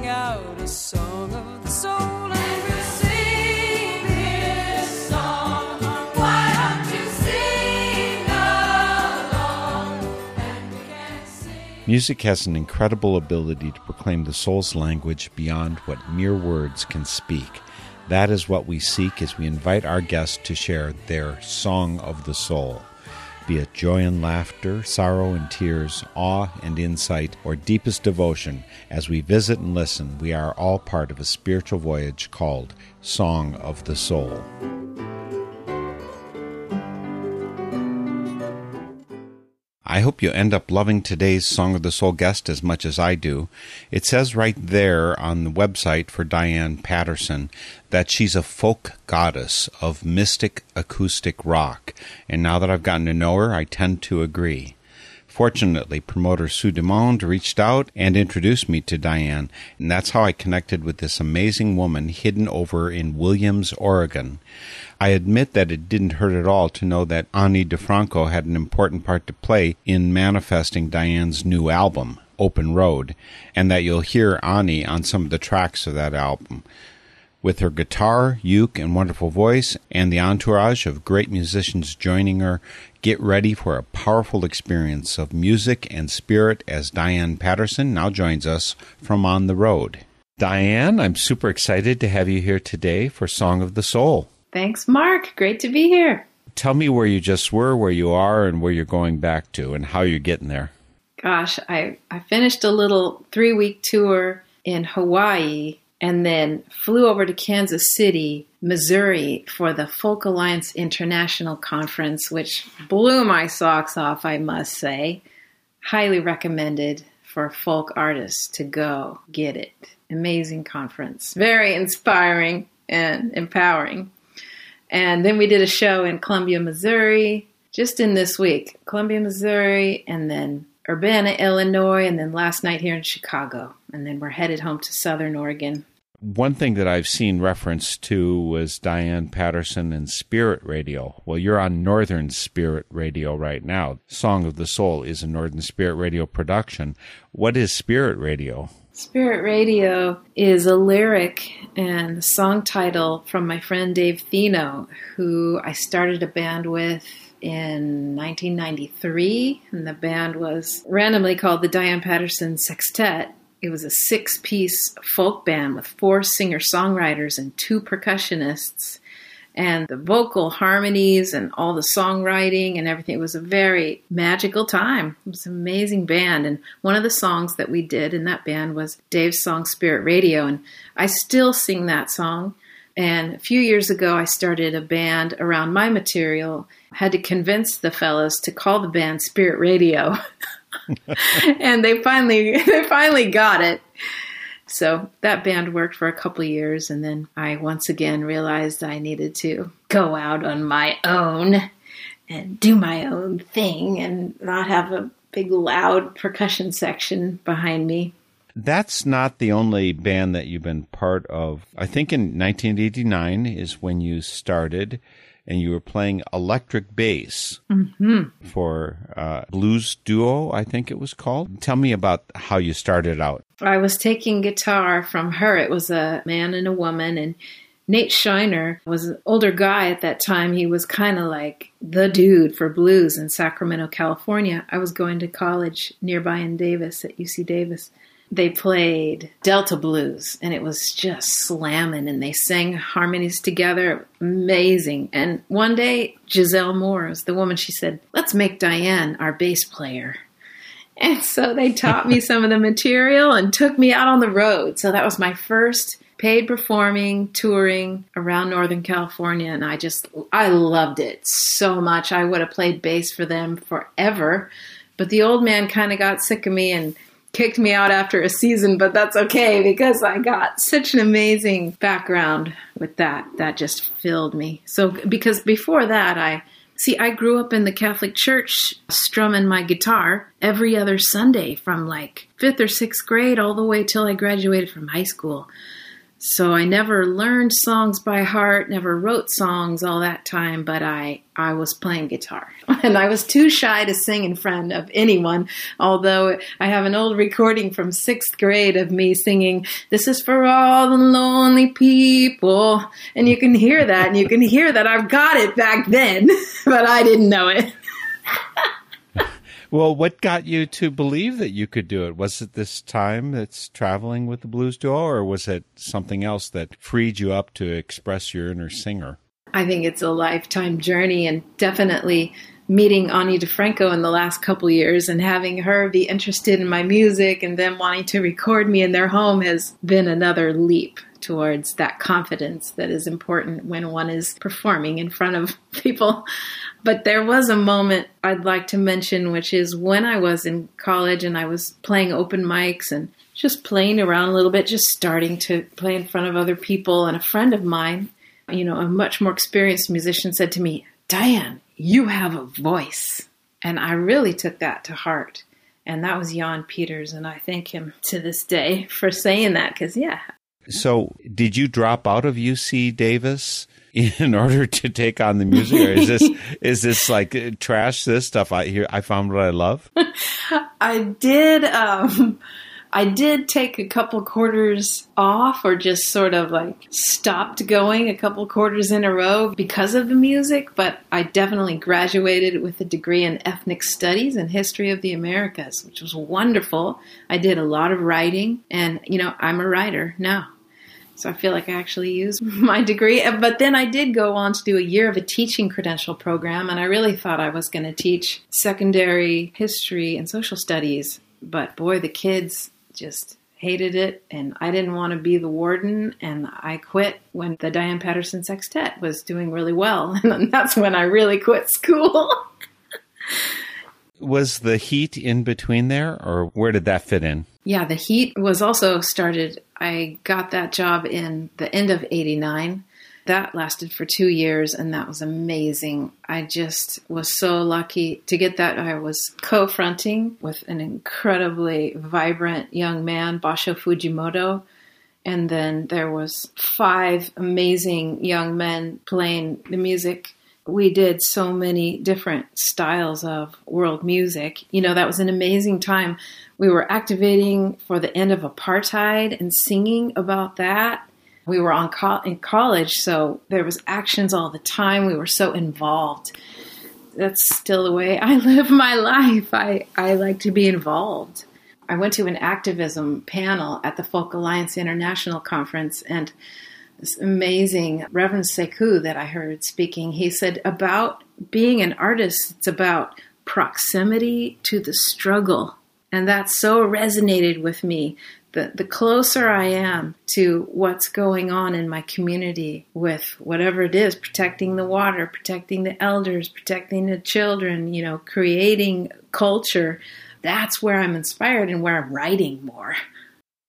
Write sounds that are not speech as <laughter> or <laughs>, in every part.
sing out a song of the soul and we. Music has an incredible ability to proclaim the soul's language beyond what mere words can speak. That is what we seek as we invite our guests to share their song of the soul. Be it joy and laughter, sorrow and tears, awe and insight, or deepest devotion, as we visit and listen, we are all part of a spiritual voyage called Song of the Soul. I hope you end up loving today's Song of the Soul guest as much as I do. It says right there on the website for Diane Patterson that she's a folk goddess of mystic acoustic rock, and now that I've gotten to know her, I tend to agree. Fortunately, promoter Sue Dumond reached out and introduced me to Diane, and that's how I connected with this amazing woman hidden over in Williams, Oregon. I admit that it didn't hurt at all to know that Ani DiFranco had an important part to play in manifesting Diane's new album, Open Road, and that you'll hear Ani on some of the tracks of that album. With her guitar, uke, and wonderful voice, and the entourage of great musicians joining her, get ready for a powerful experience of music and spirit as Diane Patterson now joins us from On the Road. Diane, I'm super excited to have you here today for Song of the Soul. Thanks, Mark. Great to be here. Tell me where you just were, where you are, and where you're going back to, and how you're getting there. Gosh, I, I finished a little three week tour in Hawaii and then flew over to Kansas City, Missouri for the Folk Alliance International Conference, which blew my socks off, I must say. Highly recommended for folk artists to go get it. Amazing conference. Very inspiring and empowering. And then we did a show in Columbia, Missouri, just in this week. Columbia, Missouri, and then Urbana, Illinois, and then last night here in Chicago. And then we're headed home to Southern Oregon. One thing that I've seen reference to was Diane Patterson and Spirit Radio. Well, you're on Northern Spirit Radio right now. Song of the Soul is a Northern Spirit Radio production. What is Spirit Radio? Spirit Radio is a lyric and song title from my friend Dave Thino, who I started a band with in 1993. And the band was randomly called the Diane Patterson Sextet. It was a six piece folk band with four singer songwriters and two percussionists. And the vocal harmonies and all the songwriting and everything. It was a very magical time. It was an amazing band. And one of the songs that we did in that band was Dave's song Spirit Radio. And I still sing that song. And a few years ago, I started a band around my material. I had to convince the fellows to call the band Spirit Radio. <laughs> <laughs> and they finally <laughs> they finally got it. So that band worked for a couple years, and then I once again realized I needed to go out on my own and do my own thing and not have a big loud percussion section behind me. That's not the only band that you've been part of. I think in 1989 is when you started and you were playing electric bass for uh, blues duo, I think it was called. Tell me about how you started out. I was taking guitar from her. It was a man and a woman, and Nate Shiner was an older guy at that time. He was kind of like the dude for blues in Sacramento, California. I was going to college nearby in Davis at UC Davis. They played Delta blues and it was just slamming and they sang harmonies together. Amazing. And one day, Giselle Moore was the woman, she said, Let's make Diane our bass player. And so they taught me <laughs> some of the material and took me out on the road. So that was my first paid performing, touring around Northern California. And I just, I loved it so much. I would have played bass for them forever. But the old man kind of got sick of me and kicked me out after a season, but that's okay because I got such an amazing background with that. That just filled me. So, because before that, I see, I grew up in the Catholic Church strumming my guitar every other Sunday from like fifth or sixth grade all the way till I graduated from high school. So I never learned songs by heart, never wrote songs all that time, but I, I was playing guitar. <laughs> And I was too shy to sing in front of anyone, although I have an old recording from sixth grade of me singing, This is for all the lonely people. And you can hear that, and you can hear that I've got it back then, <laughs> but I didn't know it. <laughs> Well, what got you to believe that you could do it? Was it this time that's traveling with the blues duo, or was it something else that freed you up to express your inner singer? I think it's a lifetime journey and definitely meeting Ani DiFranco in the last couple years and having her be interested in my music and them wanting to record me in their home has been another leap towards that confidence that is important when one is performing in front of <laughs> people. But there was a moment I'd like to mention, which is when I was in college and I was playing open mics and just playing around a little bit, just starting to play in front of other people. And a friend of mine, you know, a much more experienced musician, said to me, Diane, you have a voice. And I really took that to heart. And that was Jan Peters. And I thank him to this day for saying that because, yeah. So, did you drop out of UC Davis <laughs> in order to take on the music, or is this is this like uh, trash? This stuff I hear I found what I love. <laughs> I did. Um, I did take a couple quarters off, or just sort of like stopped going a couple quarters in a row because of the music. But I definitely graduated with a degree in ethnic studies and history of the Americas, which was wonderful. I did a lot of writing, and you know, I'm a writer now. So I feel like I actually used <laughs> my degree. But then I did go on to do a year of a teaching credential program, and I really thought I was going to teach secondary history and social studies. But boy, the kids just hated it, and I didn't want to be the warden, and I quit when the Diane Patterson Sextet was doing really well. <laughs> And that's when I really quit school. <laughs> Was the heat in between there, or where did that fit in? Yeah, the heat was also started. I got that job in the end of 89. That lasted for two years, and that was amazing. I just was so lucky to get that. I was co fronting with an incredibly vibrant young man, Basho Fujimoto. And then there was five amazing young men playing the music we did so many different styles of world music. You know, that was an amazing time. We were activating for the end of apartheid and singing about that. We were on co- in college, so there was actions all the time. We were so involved. That's still the way I <laughs> live my life. I, I like to be involved. I went to an activism panel at the Folk Alliance International Conference and this amazing Reverend Sekou that I heard speaking. He said about being an artist, it's about proximity to the struggle. And that so resonated with me. The, the closer I am to what's going on in my community with whatever it is, protecting the water, protecting the elders, protecting the children, you know, creating culture, that's where I'm inspired and where I'm writing more.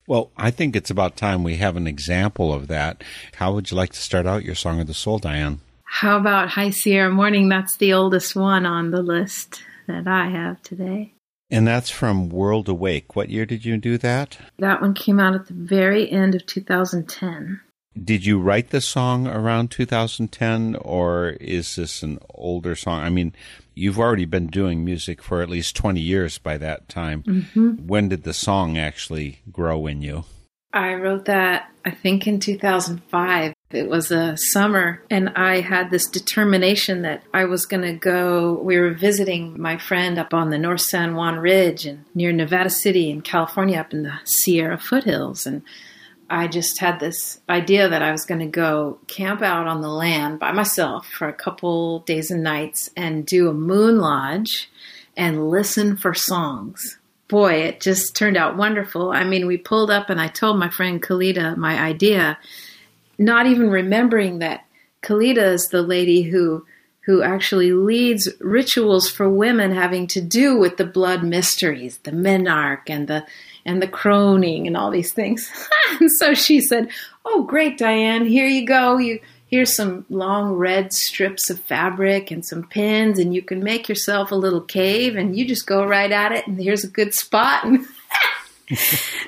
Well, I think it's about time we have an example of that. How would you like to start out your Song of the Soul, Diane? How about High Sierra Morning? That's the oldest one on the list that I have today. And that's from World Awake. What year did you do that? That one came out at the very end of 2010. Did you write the song around 2010 or is this an older song? I mean, you've already been doing music for at least 20 years by that time. Mm-hmm. When did the song actually grow in you? I wrote that, I think, in 2005. It was a summer, and I had this determination that I was going to go. We were visiting my friend up on the North San Juan Ridge and near Nevada City in California, up in the Sierra foothills. And I just had this idea that I was going to go camp out on the land by myself for a couple days and nights and do a moon lodge and listen for songs. Boy, it just turned out wonderful. I mean, we pulled up and I told my friend Kalita my idea, not even remembering that Kalita is the lady who who actually leads rituals for women having to do with the blood mysteries, the menarche and the and the croning and all these things. <laughs> and so she said, "Oh, great, Diane. Here you go. You here's some long red strips of fabric and some pins, and you can make yourself a little cave, and you just go right at it. And here's a good spot." <laughs> And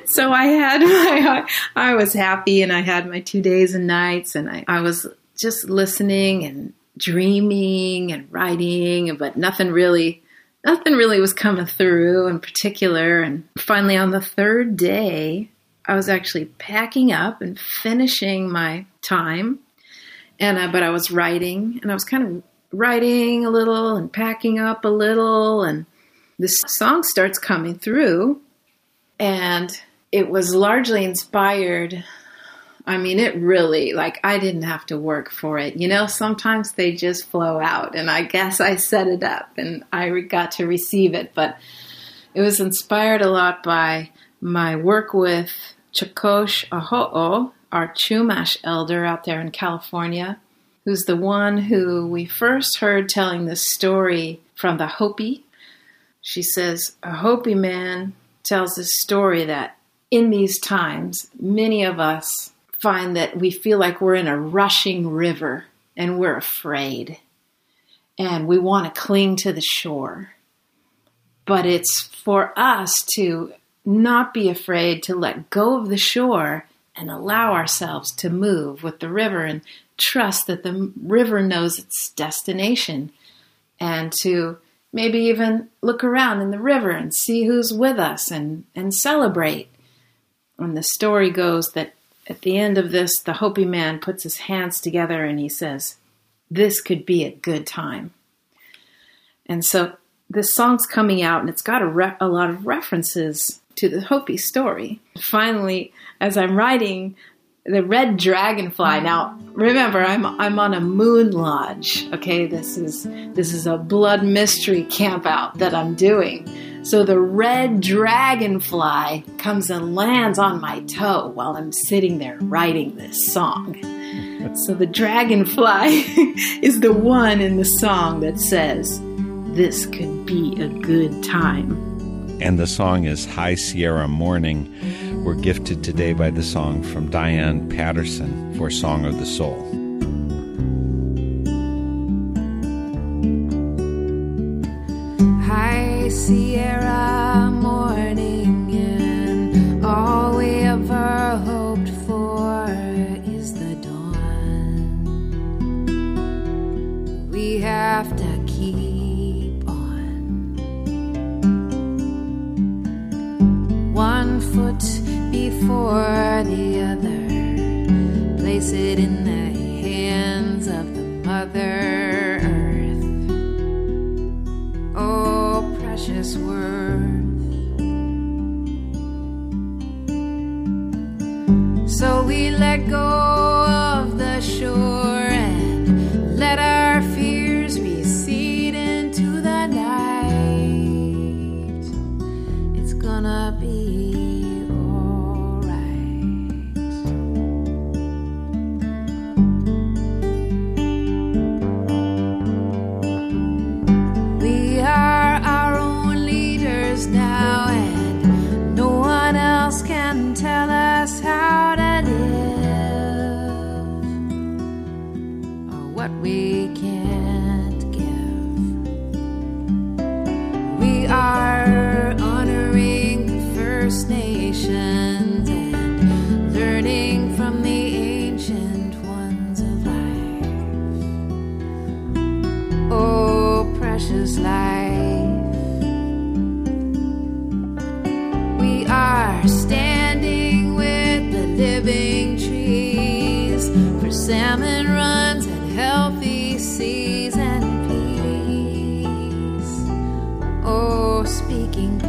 so I had <laughs> my, I was happy and I had my two days and nights and I, I was just listening and dreaming and writing, but nothing really, nothing really was coming through in particular. And finally on the third day, I was actually packing up and finishing my time. And, uh, but I was writing and I was kind of writing a little and packing up a little and this song starts coming through and it was largely inspired i mean it really like i didn't have to work for it you know? Sometimes they just flow out and i guess i set it up and i got to receive it. But it was inspired a lot by my work with chakosh aho'o our chumash elder out there in california who's the one who we first heard telling this story from the hopi. She says a hopi man tells this story that in these times, many of us find that we feel like we're in a rushing river and we're afraid and we want to cling to the shore. But it's for us to not be afraid to let go of the shore and allow ourselves to move with the river and trust that the river knows its destination and to maybe even look around in the river and see who's with us and, and celebrate. And the story goes that at the end of this, the Hopi man puts his hands together and he says, This could be a good time. And so this song's coming out and it's got a, re- a lot of references to the Hopi story. Finally, as I'm writing, the red dragonfly. Now, remember, I'm I'm on a moon lodge. Okay, this is this is a blood mystery camp out that I'm doing. So the red dragonfly comes and lands on my toe while I'm sitting there writing this song. So the dragonfly <laughs> is the one in the song that says, "This could be a good time." And the song is High Sierra Morning. We're gifted today by the song from Diane Patterson for Song of the Soul. Sierra living trees for salmon runs and healthy seas and peace. Oh, speaking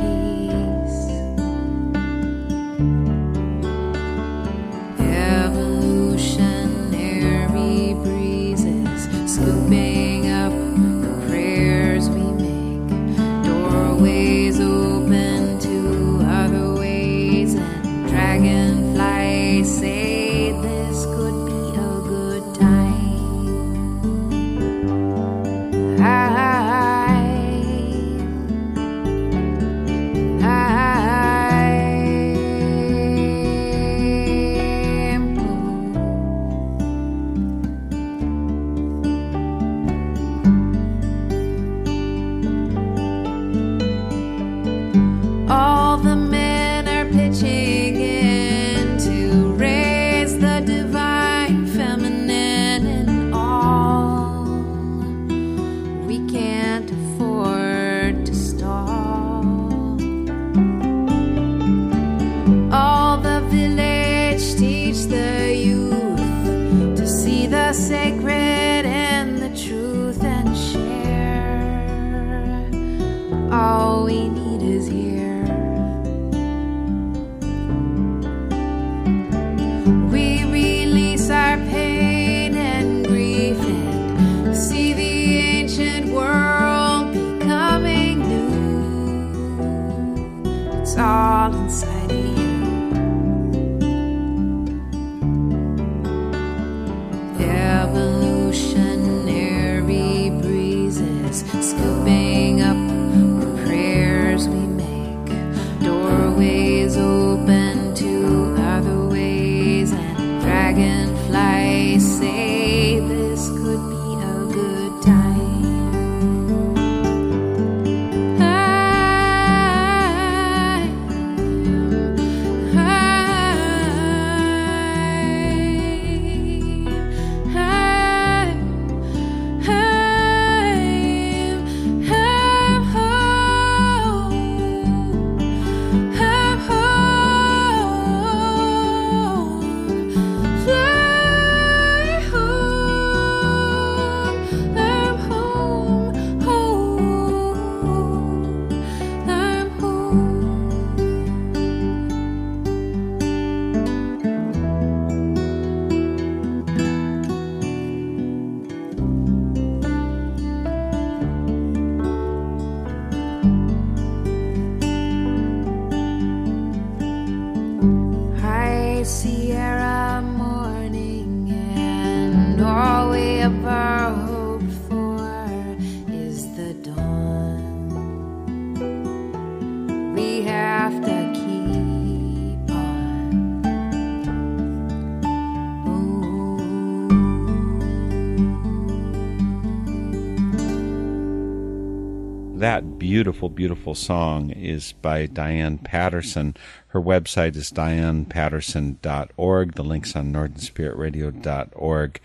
beautiful, beautiful song is by Diane Patterson. Her website is dianepatterson.org. The link's on northernspiritradio.org.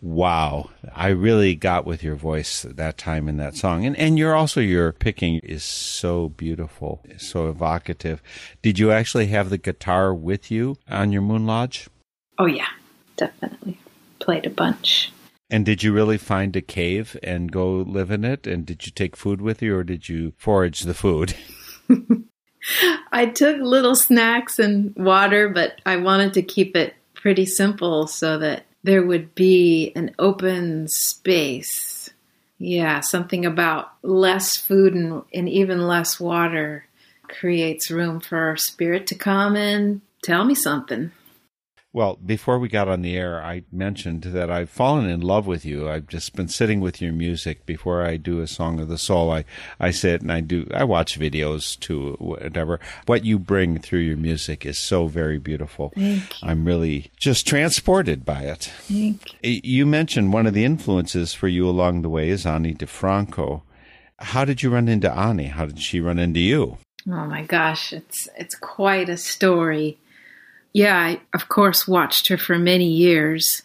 Wow. I really got with your voice that time in that song. And and you're also your picking is so beautiful, so evocative. Did you actually have the guitar with you on your Moon Lodge? Oh, yeah, definitely. Played a bunch. And did you really find a cave and go live in it? And did you take food with you or did you forage the food? <laughs> I took little snacks and water, but I wanted to keep it pretty simple so that there would be an open space. Yeah, something about less food and, and even less water creates room for our spirit to come and tell me something. Well, before we got on the air, I mentioned that I've fallen in love with you. I've just been sitting with your music before I do a song of the soul. I, I sit and I do, I watch videos too, whatever. What you bring through your music is so very beautiful. Thank you. I'm really just transported by it. Thank you. You mentioned one of the influences for you along the way is Ani DiFranco. How did you run into Ani? How did she run into you? Oh my gosh, it's it's quite a story. Yeah, I of course watched her for many years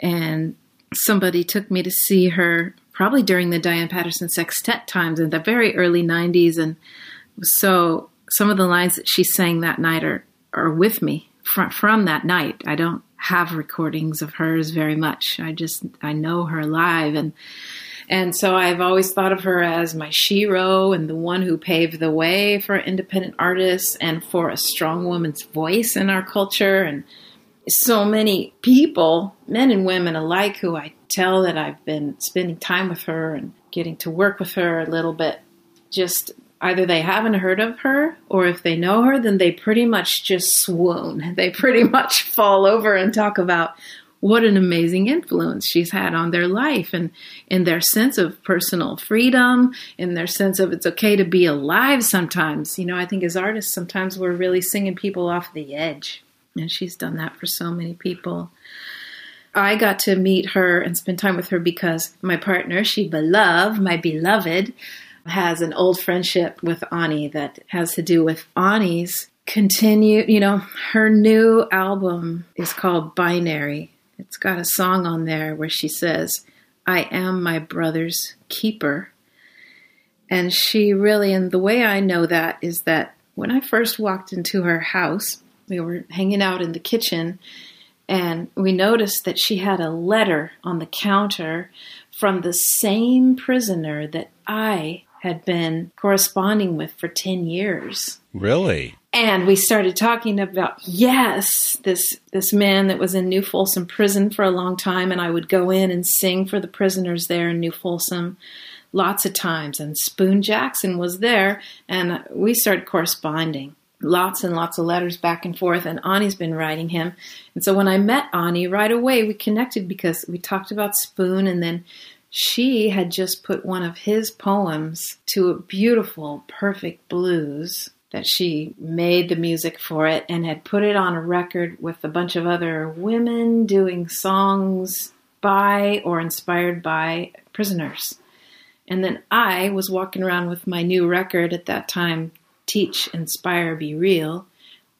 and somebody took me to see her probably during the Diane Patterson sextet times in the very early 90s and so some of the lines that she sang that night are are with me from from that night. I don't have recordings of hers very much. I just I know her live and and so I've always thought of her as my shero and the one who paved the way for independent artists and for a strong woman's voice in our culture. And so many people, men and women alike, who I tell that I've been spending time with her and getting to work with her a little bit, just either they haven't heard of her or if they know her, then they pretty much just swoon. <laughs> They pretty much fall over and talk about what an amazing influence she's had on their life and in their sense of personal freedom, in their sense of it's okay to be alive sometimes. You know, I think as artists, sometimes we're really singing people off the edge. And she's done that for so many people. I got to meet her and spend time with her because my partner, she beloved, my beloved, has an old friendship with Ani that has to do with Ani's continue, you know, her new album is called Binary. It's got a song on there where she says, I am my brother's keeper. And she really, and the way I know that is that when I first walked into her house, we were hanging out in the kitchen and we noticed that she had a letter on the counter from the same prisoner that I had been corresponding with for 10 years. Really? And we started talking about yes, this this man that was in New Folsom prison for a long time, and I would go in and sing for the prisoners there in New Folsom lots of times. And Spoon Jackson was there, and we started corresponding. Lots and lots of letters back and forth, and Ani's been writing him. And so when I met Ani, right away we connected because we talked about Spoon, and then she had just put one of his poems to a beautiful, perfect blues that she made the music for it and had put it on a record with a bunch of other women doing songs by or inspired by prisoners. And then I was walking around with my new record at that time, Teach, Inspire, Be Real,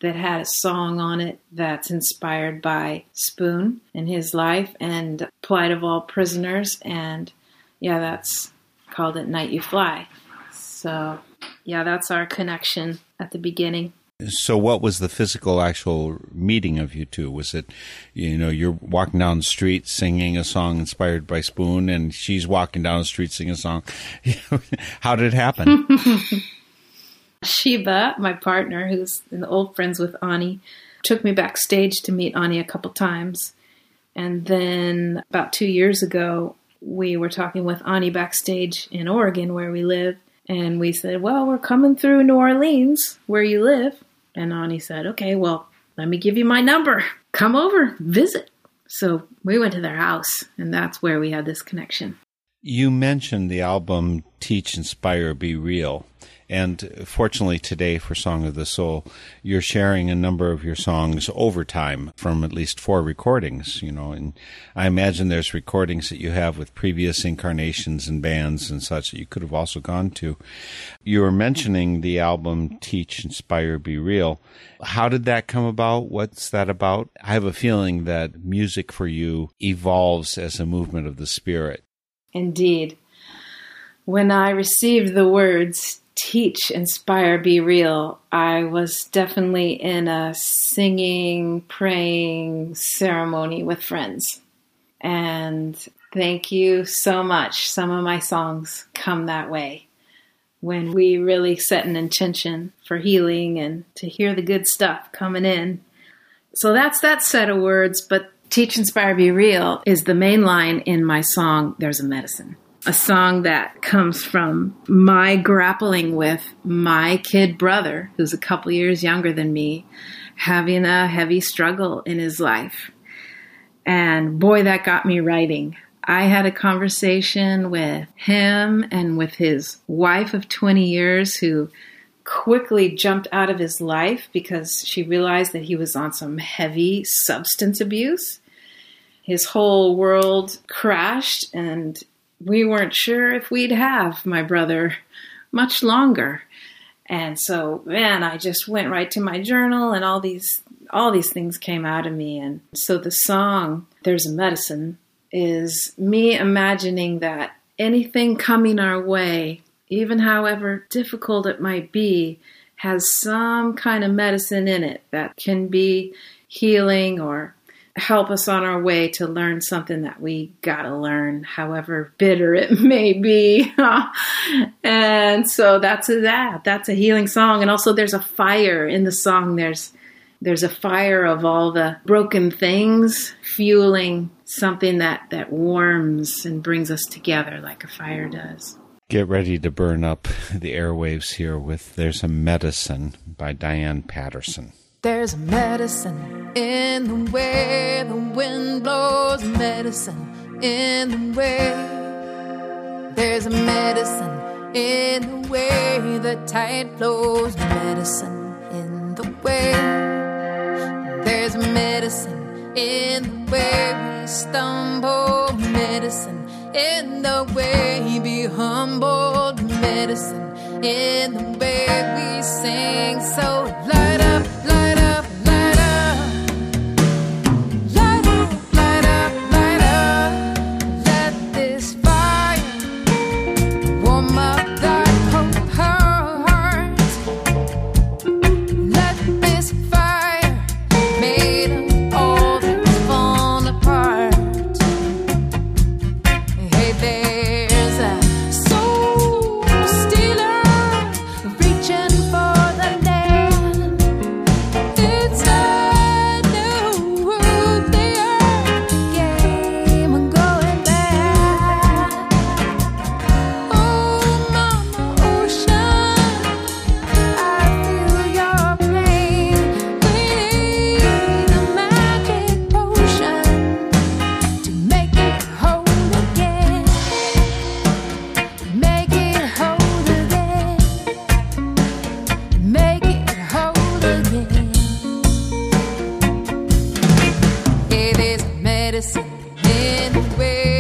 that had a song on it that's inspired by Spoon and his life and Plight of All Prisoners. And yeah, that's called At Night You Fly. So yeah, that's our connection at the beginning. So, what was the physical, actual meeting of you two? Was it, you know, you're walking down the street singing a song inspired by Spoon, and she's walking down the street singing a song? <laughs> How did it happen? <laughs> Shiva, my partner, who's an old friends with Ani, took me backstage to meet Ani a couple times. And then about two years ago, we were talking with Ani backstage in Oregon, where we live. And we said, Well, we're coming through New Orleans, where you live. And Ani said, Okay, well, let me give you my number. <laughs> Come over, visit. So we went to their house, and that's where we had this connection. you mentioned the album Teach, Inspire, Be Real. And fortunately, today for Song of the Soul, you're sharing a number of your songs over time from at least four recordings, you know. And I imagine there's recordings that you have with previous incarnations and bands and such that you could have also gone to. You were mentioning the album Teach, Inspire, Be Real. How did that come about? What's that about? I have a feeling that music for you evolves as a movement of the spirit. Indeed. When I received the words teach, inspire, be real, I was definitely in a singing, praying ceremony with friends. And thank you so much. Some of my songs come that way when we really set an intention for healing and to hear the good stuff coming in. So that's that set of words, but Teach, Inspire, Be Real is the main line in my song, There's a Medicine. A song that comes from my grappling with my kid brother, who's a couple years younger than me, having a heavy struggle in his life. And boy, that got me writing. I had a conversation with him and with his wife of 20 years who quickly jumped out of his life because she realized that he was on some heavy substance abuse. His whole world crashed, and we weren't sure if we'd have my brother much longer. And so, man, I just went right to my journal, and all these all these things came out of me. And so, the song "There's a Medicine" is me imagining that anything coming our way even however difficult it might be, has some kind of medicine in it that can be healing or help us on our way to learn something that we gotta learn, however bitter it <laughs> may be. <laughs> and so that's a, that. That's a healing song. And also there's a fire in the song. There's there's a fire of all the broken things fueling something that, that warms and brings us together like a fire does. Get ready to burn up the airwaves here with There's a Medicine by Diane Patterson. There's medicine in the way the wind blows, medicine in the way. There's medicine in the way the tide flows, medicine in the way. There's medicine in the way we stumble, medicine in the way be humbled, medicine in the way we sing. So light up, in the way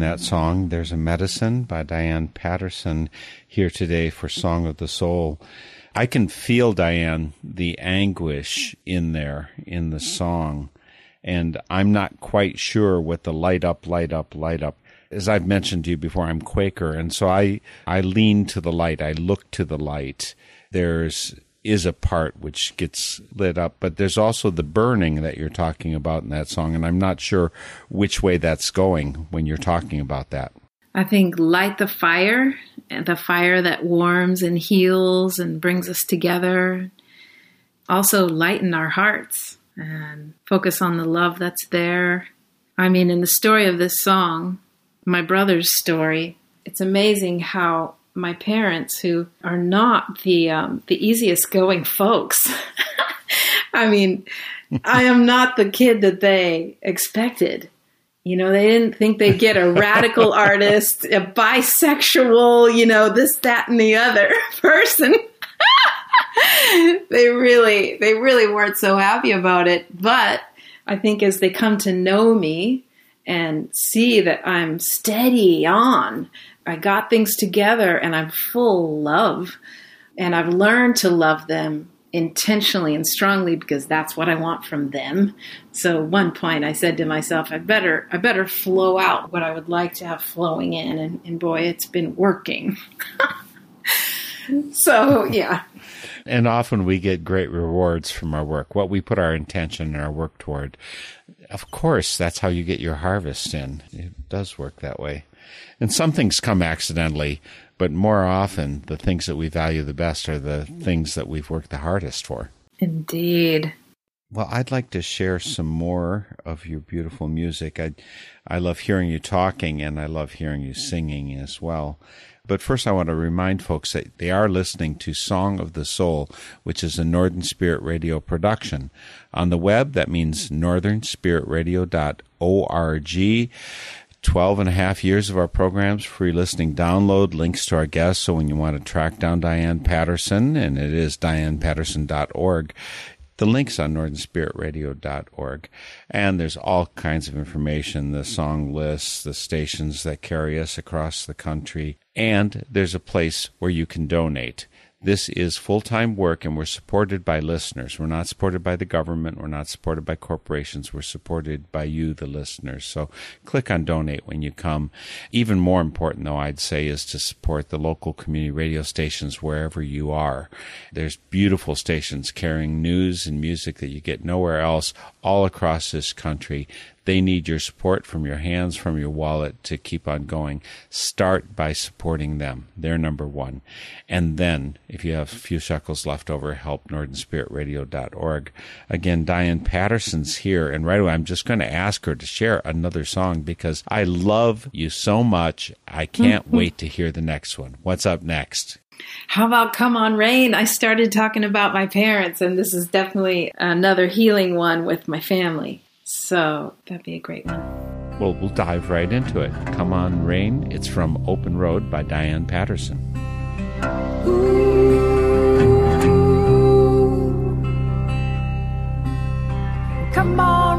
that song. There's a Medicine by Diane Patterson here today for Song of the Soul. I can feel, Diane, the anguish in there in the song. And I'm not quite sure what the light up, light up, light up. As I've mentioned to you before, I'm Quaker. And so I, I lean to the light. I look to the light. There's is a part which gets lit up, but there's also the burning that you're talking about in that song, and I'm not sure which way that's going when you're talking about that. I think light the fire, and the fire that warms and heals and brings us together. Also, lighten our hearts and focus on the love that's there. I mean, in the story of this song, my brother's story, it's amazing how my parents, who are not the um, the easiest going folks, <laughs> I mean, I am not the kid that they expected. You know, they didn't think they'd get a radical <laughs> artist, a bisexual, you know, this, that, and the other <laughs> person. they really, they really weren't so happy about it. But I think as they come to know me and see that I'm steady on, I got things together and I'm full love, and I've learned to love them intentionally and strongly because that's what I want from them. So one point I said to myself, I better I better flow out what I would like to have flowing in and, and boy, it's been working. <laughs> so yeah. And often we get great rewards from our work, what we put our intention and our work toward. Of course, that's how you get your harvest in. It does work that way. And some things come accidentally, but more often the things that we value the best are the things that we've worked the hardest for. Indeed. Well, I'd like to share some more of your beautiful music. I, I love hearing you talking and I love hearing you singing as well. But first, I want to remind folks that they are listening to Song of the Soul, which is a Northern Spirit Radio production. On the web, that means northernspiritradio.org. 12 and a half years of our programs, free listening download, links to our guests. So when you want to track down Diane Patterson, and it is dianepatterson.org, the link's on northernspiritradio.org. And there's all kinds of information, the song lists, the stations that carry us across the country. And there's a place where you can donate. This is full time work, and we're supported by listeners. We're not supported by the government. We're not supported by corporations. We're supported by you, the listeners. So click on donate when you come. Even more important, though, I'd say, is to support the local community radio stations wherever you are. There's beautiful stations carrying news and music that you get nowhere else all across this country. They need your support from your hands, from your wallet to keep on going. Start by supporting them. They're number one. And then, if you have a few shekels left over, help northernspiritradio.org. Again, Diane Patterson's here. And right away, I'm just going to ask her to share another song because I love you so much. I can't mm-hmm. wait to hear the next one. What's up next? How about Come On Rain? I started talking about my parents, and this is definitely another healing one with my family. So that'd be a great one. Well, we'll dive right into it. Come on, Rain. It's from Open Road by Diane Patterson. Ooh. Come on,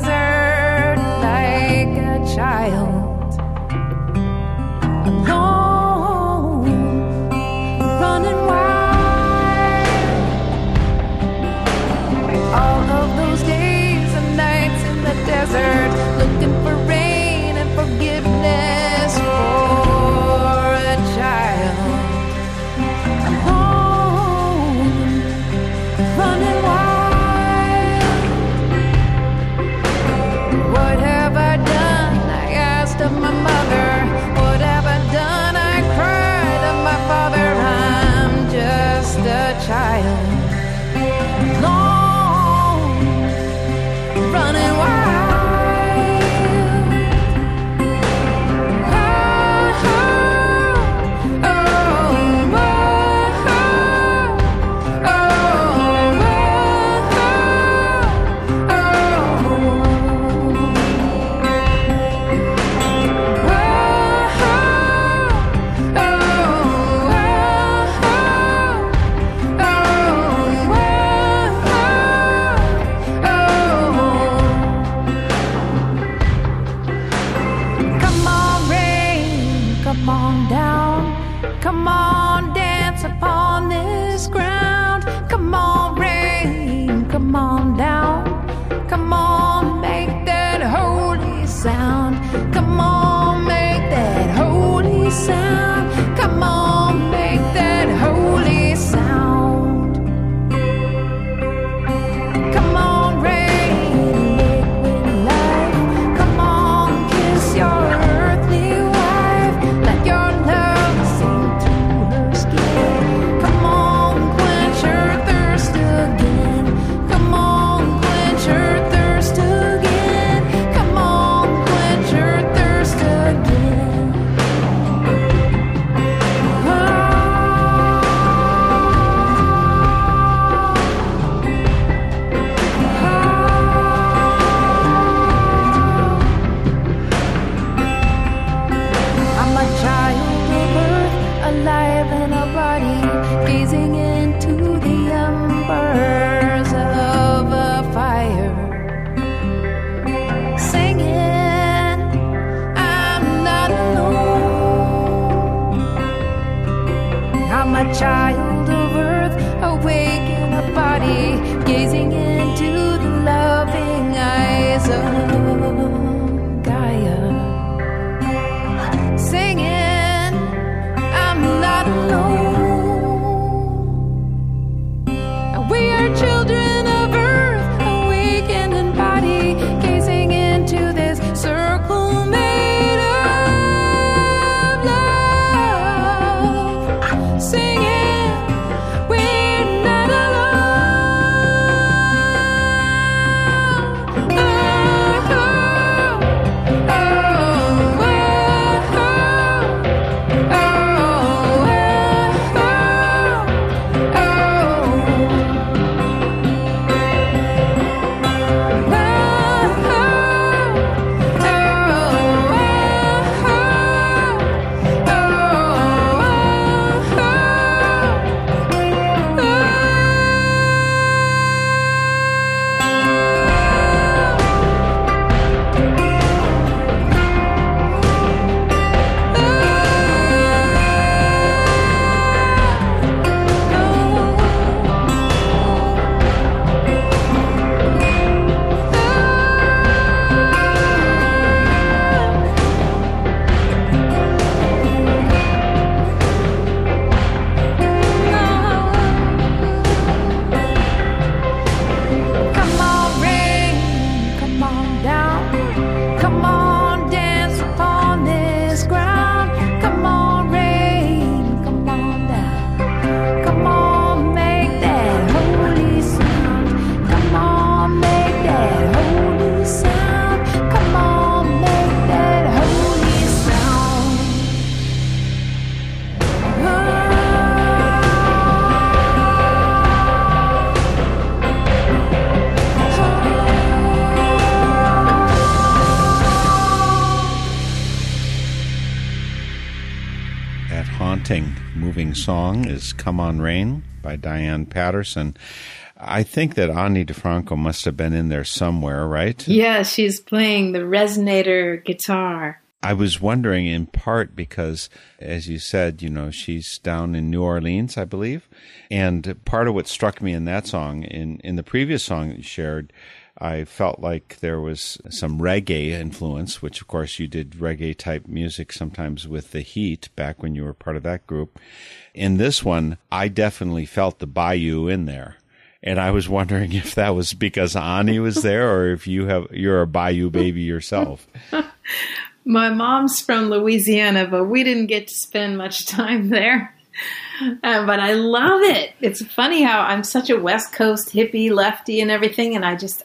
desert like a child. Alone, is Come On Rain by Diane Patterson. I think that Ani DiFranco must have been in there somewhere, right? Yeah, she's playing the resonator guitar. I was wondering in part because, as you said, you know, she's down in New Orleans, I believe. And part of what struck me in that song, in, in the previous song that you shared, I felt like there was some reggae influence, which of course you did reggae type music sometimes with the Heat back when you were part of that group. In this one, I definitely felt the Bayou in there. And I was wondering <laughs> if that was because Ani was there or if you have you're a Bayou baby yourself. <laughs> My mom's from Louisiana, but we didn't get to spend much time there. Uh, but I love it. It's funny how I'm such a West Coast hippie, lefty, and everything, and I just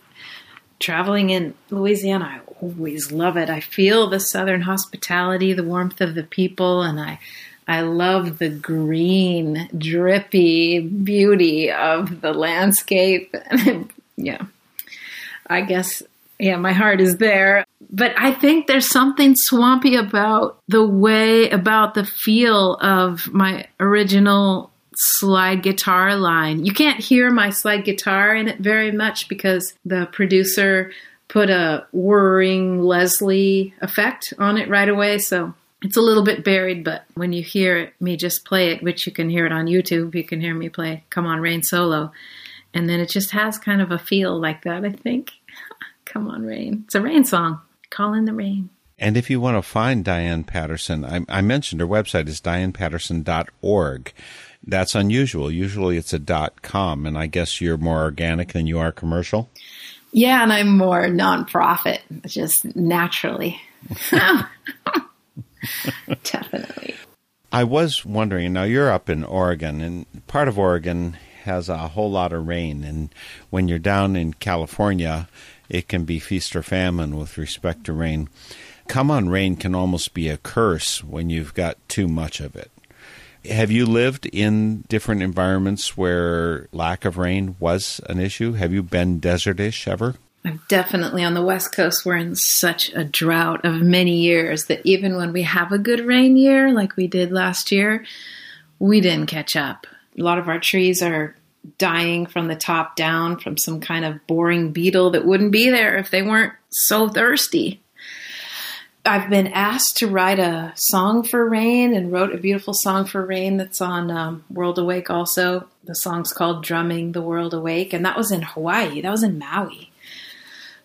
traveling in Louisiana. I always love it. I feel the Southern hospitality, the warmth of the people, and I I love the green, drippy beauty of the landscape. <laughs> yeah, I guess yeah, my heart is there. But I think there's something swampy about the way, about the feel of my original slide guitar line. You can't hear my slide guitar in it very much because the producer put a whirring Leslie effect on it right away. So it's a little bit buried, but when you hear me just play it, which you can hear it on YouTube, you can hear me play Come On Rain solo. And then it just has kind of a feel like that, I think. <laughs> Come on, rain. It's a rain song. Call in the rain. And if you want to find Diane Patterson, I, I mentioned her website is dianepatterson.org. That's unusual. Usually it's a dot com, and I guess you're more organic than you are commercial. Yeah, and I'm more nonprofit, just naturally. <laughs> <laughs> Definitely. I was wondering, now you're up in Oregon, and part of Oregon has a whole lot of rain. And when you're down in California, it can be feast or famine with respect to rain. Come on, rain can almost be a curse when you've got too much of it. Have you lived in different environments where lack of rain was an issue? Have you been desertish ever? I'm definitely on the West Coast. We're in such a drought of many years that even when we have a good rain year, like we did last year, we didn't catch up. A lot of our trees are dying from the top down from some kind of boring beetle that wouldn't be there if they weren't so thirsty. I've been asked to write a song for rain and wrote a beautiful song for rain that's on um, World Awake also. The song's called Drumming the World Awake, and that was in Hawaii. That was in Maui.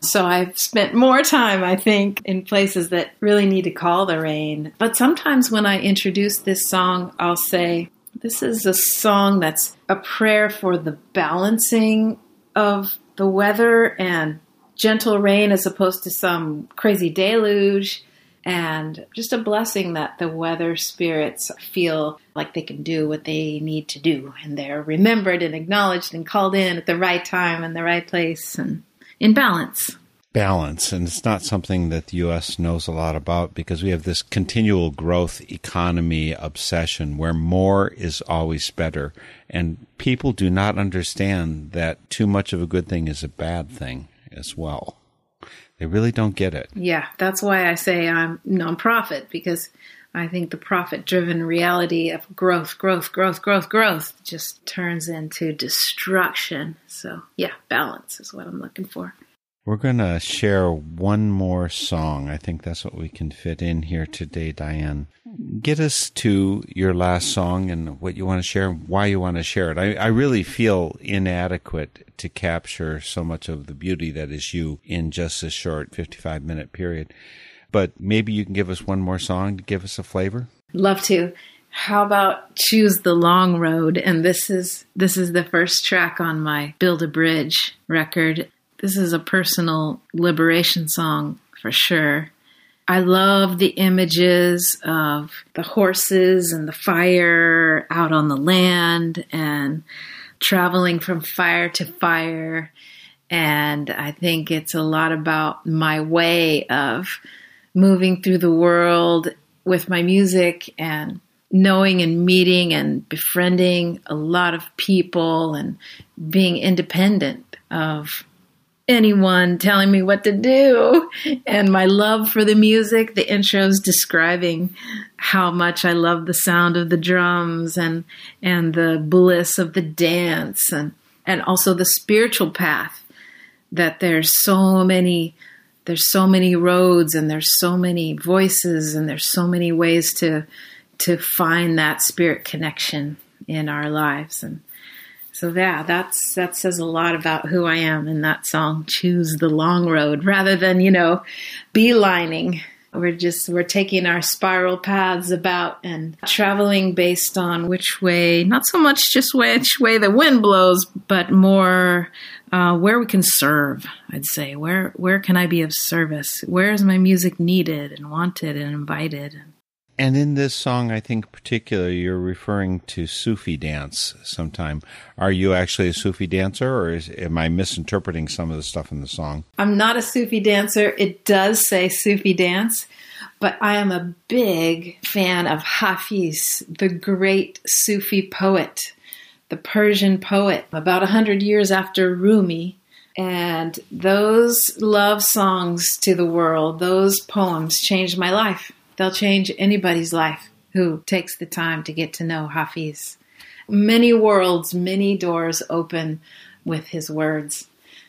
So I've spent more time, I think, in places that really need to call the rain. But sometimes when I introduce this song, I'll say, This is a song that's a prayer for the balancing of the weather and gentle rain as opposed to some crazy deluge. And just a blessing that the weather spirits feel like they can do what they need to do. And they're remembered and acknowledged and called in at the right time and the right place and in balance. balance, and it's not something that the U.S. knows a lot about because we have this continual growth economy obsession where more is always better. And people do not understand that too much of a good thing is a bad thing as well. They really don't get it. Yeah, that's why I say I'm nonprofit because I think the profit driven reality of growth, growth, growth, growth, growth just turns into destruction. So, yeah, balance is what I'm looking for. We're going to share one more song. I think that's what we can fit in here today, Diane. Get us to your last song and what you want to share and why you want to share it. I, I really feel inadequate to capture so much of the beauty that is you in just a short 55 minute period. But maybe you can give us one more song to give us a flavor? Love to. How about choose the long road? And this is this is the first track on my Build a Bridge record. This is a personal liberation song for sure. I love the images of the horses and the fire out on the land and traveling from fire to fire. And I think it's a lot about my way of moving through the world with my music and knowing and meeting and befriending a lot of people and being independent of anyone telling me what to do. And my love for the music, the intros describing how much I love the sound of the drums and and the bliss of the dance and and also the spiritual path that there's so many there's so many roads and there's so many voices and there's so many ways to to find that spirit connection in our lives and so yeah that's that says a lot about who i am in that song choose the long road rather than you know beelining. We're just we're taking our spiral paths about and traveling based on which way not so much just which way the wind blows but more uh, where we can serve i'd say. Where where can i be of service? Where is my music needed and wanted and invited And in this song, I think particularly you're referring to Sufi dance sometime. Are you actually a Sufi dancer, or is, am I misinterpreting some of the stuff in the song? I'm not a Sufi dancer. It does say Sufi dance, but I am a big fan of Hafiz, the great Sufi poet, the Persian poet, about a hundred years after Rumi. And those love songs to the world, those poems changed my life. They'll change anybody's life who takes the time to get to know Hafiz. Many worlds, many doors open with his words.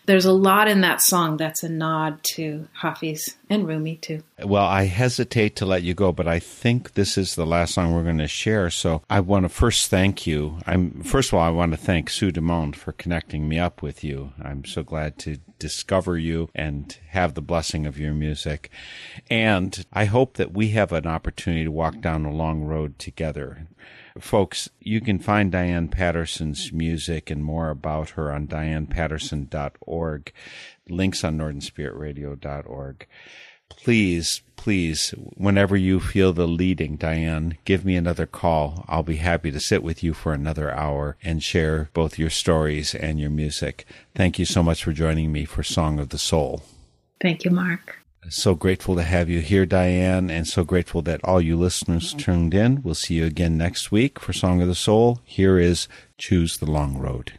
There's a lot in that song that's a nod to Hafiz and Rumi too. Well, I hesitate to let you go, but I think this is the last song we're going to share. So I want to first thank you. I'm first of all, I want to thank Sue Dumont for connecting me up with you. I'm so glad to discover you and have the blessing of your music. And I hope that we have an opportunity to walk down a long road together. Folks, you can find Diane Patterson's music and more about her on dianepatterson.org, links on northernspiritradio.org. Please, please, whenever you feel the leading, Diane, give me another call. I'll be happy to sit with you for another hour and share both your stories and your music. Thank you so much for joining me for Song of the Soul. Thank you, Mark. So grateful to have you here, Diane, and so grateful that all you listeners tuned in. We'll see you again next week for Song of the Soul. Here is Choose the Long Road.